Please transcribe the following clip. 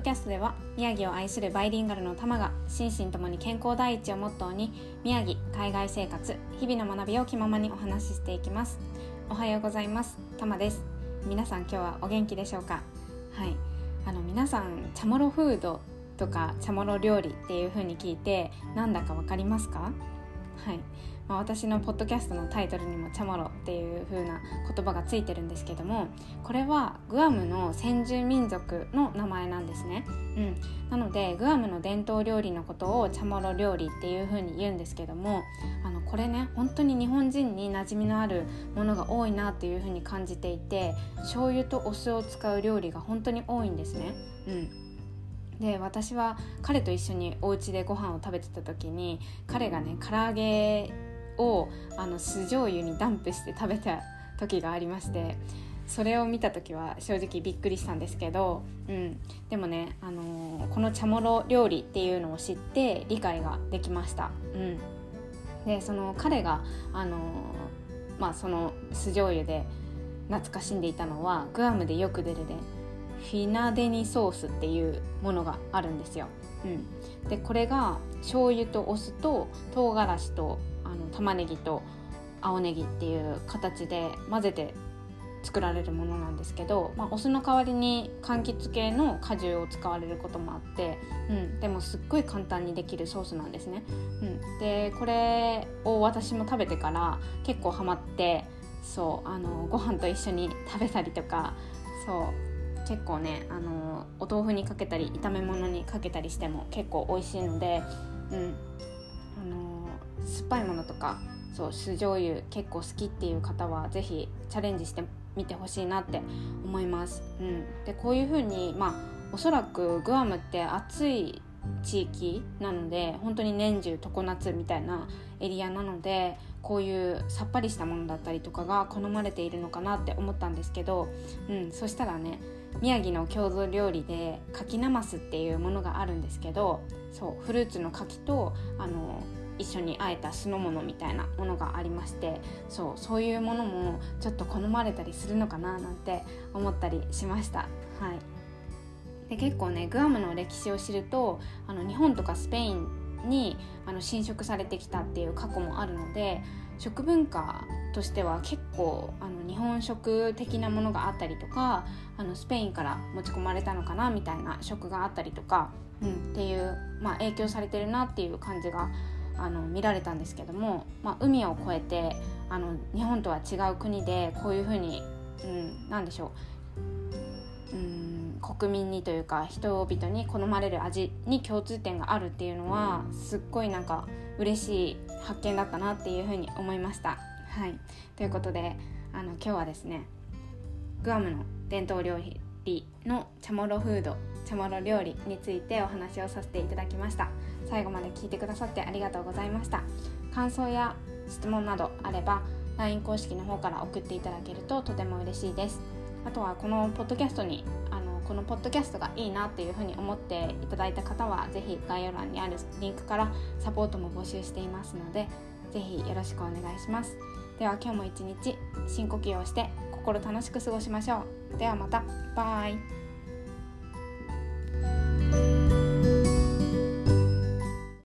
ドキャストでは宮城を愛するバイリンガルのタマが心身ともに健康第一をモットーに宮城海外生活日々の学びを気ままにお話ししていきます。おはようございます。タマです。皆さん今日はお元気でしょうか？はい。あの皆さんチャモロフードとかチャモロ料理っていう風に聞いてなんだかわかりますか？はい。まあ、私のポッドキャストのタイトルにも「チャモロ」っていう風な言葉がついてるんですけどもこれはグアムの先住民族の名前なんですね、うん、なのでグアムの伝統料理のことをチャモロ料理っていう風に言うんですけどもあのこれね本当に日本人に馴染みのあるものが多いなっていう風に感じていて醤油とお酢を使う料理が本当に多いんですね。うん。で私は彼と一緒にお家でご飯を食べてた時に彼がね唐揚げをあの酢醤油にダンプして食べた時がありましてそれを見た時は正直びっくりしたんですけど、うん、でもね、あのー、このチャモロ料理っていうのを知って理解ができました。うん、でその彼が、あのー、まあ、その酢醤油で懐かしんでいたのはグアムでよく出るねフィナデニソースっていうものがあるんですよ。うん、でこれが醤油とお酢と唐辛子とあの玉ねぎと青ネギっていう形で混ぜて作られるものなんですけど、まあ、お酢の代わりに柑橘系の果汁を使われることもあって、うん、でもすっごい簡単にできるソースなんですね。うん、でこれを私も食べてから結構ハマってそうあのご飯と一緒に食べたりとかそう結構ねあのお豆腐にかけたり炒め物にかけたりしても結構美味しいので、うん、酸っぱいものとかそう酢醤油結構好きっていう方は是非チャレンジしてみてほしいなって思います。うん、でこういう風にまあおそらくグアムって暑い地域なので本当に年中常夏みたいなエリアなのでこういうさっぱりしたものだったりとかが好まれているのかなって思ったんですけど、うん、そしたらね宮城の郷土料理で柿なますっていうものがあるんですけどそうフルーツの柿とあの一緒にあえた酢の物みたいなものがありましてそうそういうものもちょっと好まれたりするのかななんて思ったりしました。はいで結構ねグアムの歴史を知るとあの日本とかスペインにあの侵食されてきたっていう過去もあるので食文化としては結構あの日本食的なものがあったりとかあのスペインから持ち込まれたのかなみたいな食があったりとか、うん、っていう、まあ、影響されてるなっていう感じがあの見られたんですけども、まあ、海を越えてあの日本とは違う国でこういうふうに、うん、何でしょう、うん、国民にというか人々に好まれる味に共通点があるっていうのはすっごいなんか嬉しい発見だったなっていうふうに思いました。はい、ということであの今日はですねグアムの伝統料理理のチャモロフードチャモロ料理についてお話をさせていただきました。最後まで聞いてくださってありがとうございました。感想や質問などあれば LINE 公式の方から送っていただけるととても嬉しいです。あとはこのポッドキャストにあのこのポッドキャストがいいなっていうふうに思っていただいた方は是非概要欄にあるリンクからサポートも募集していますので是非よろしくお願いします。では今日も一日深呼吸をして心楽しく過ごしましょう。ではまた。バイ。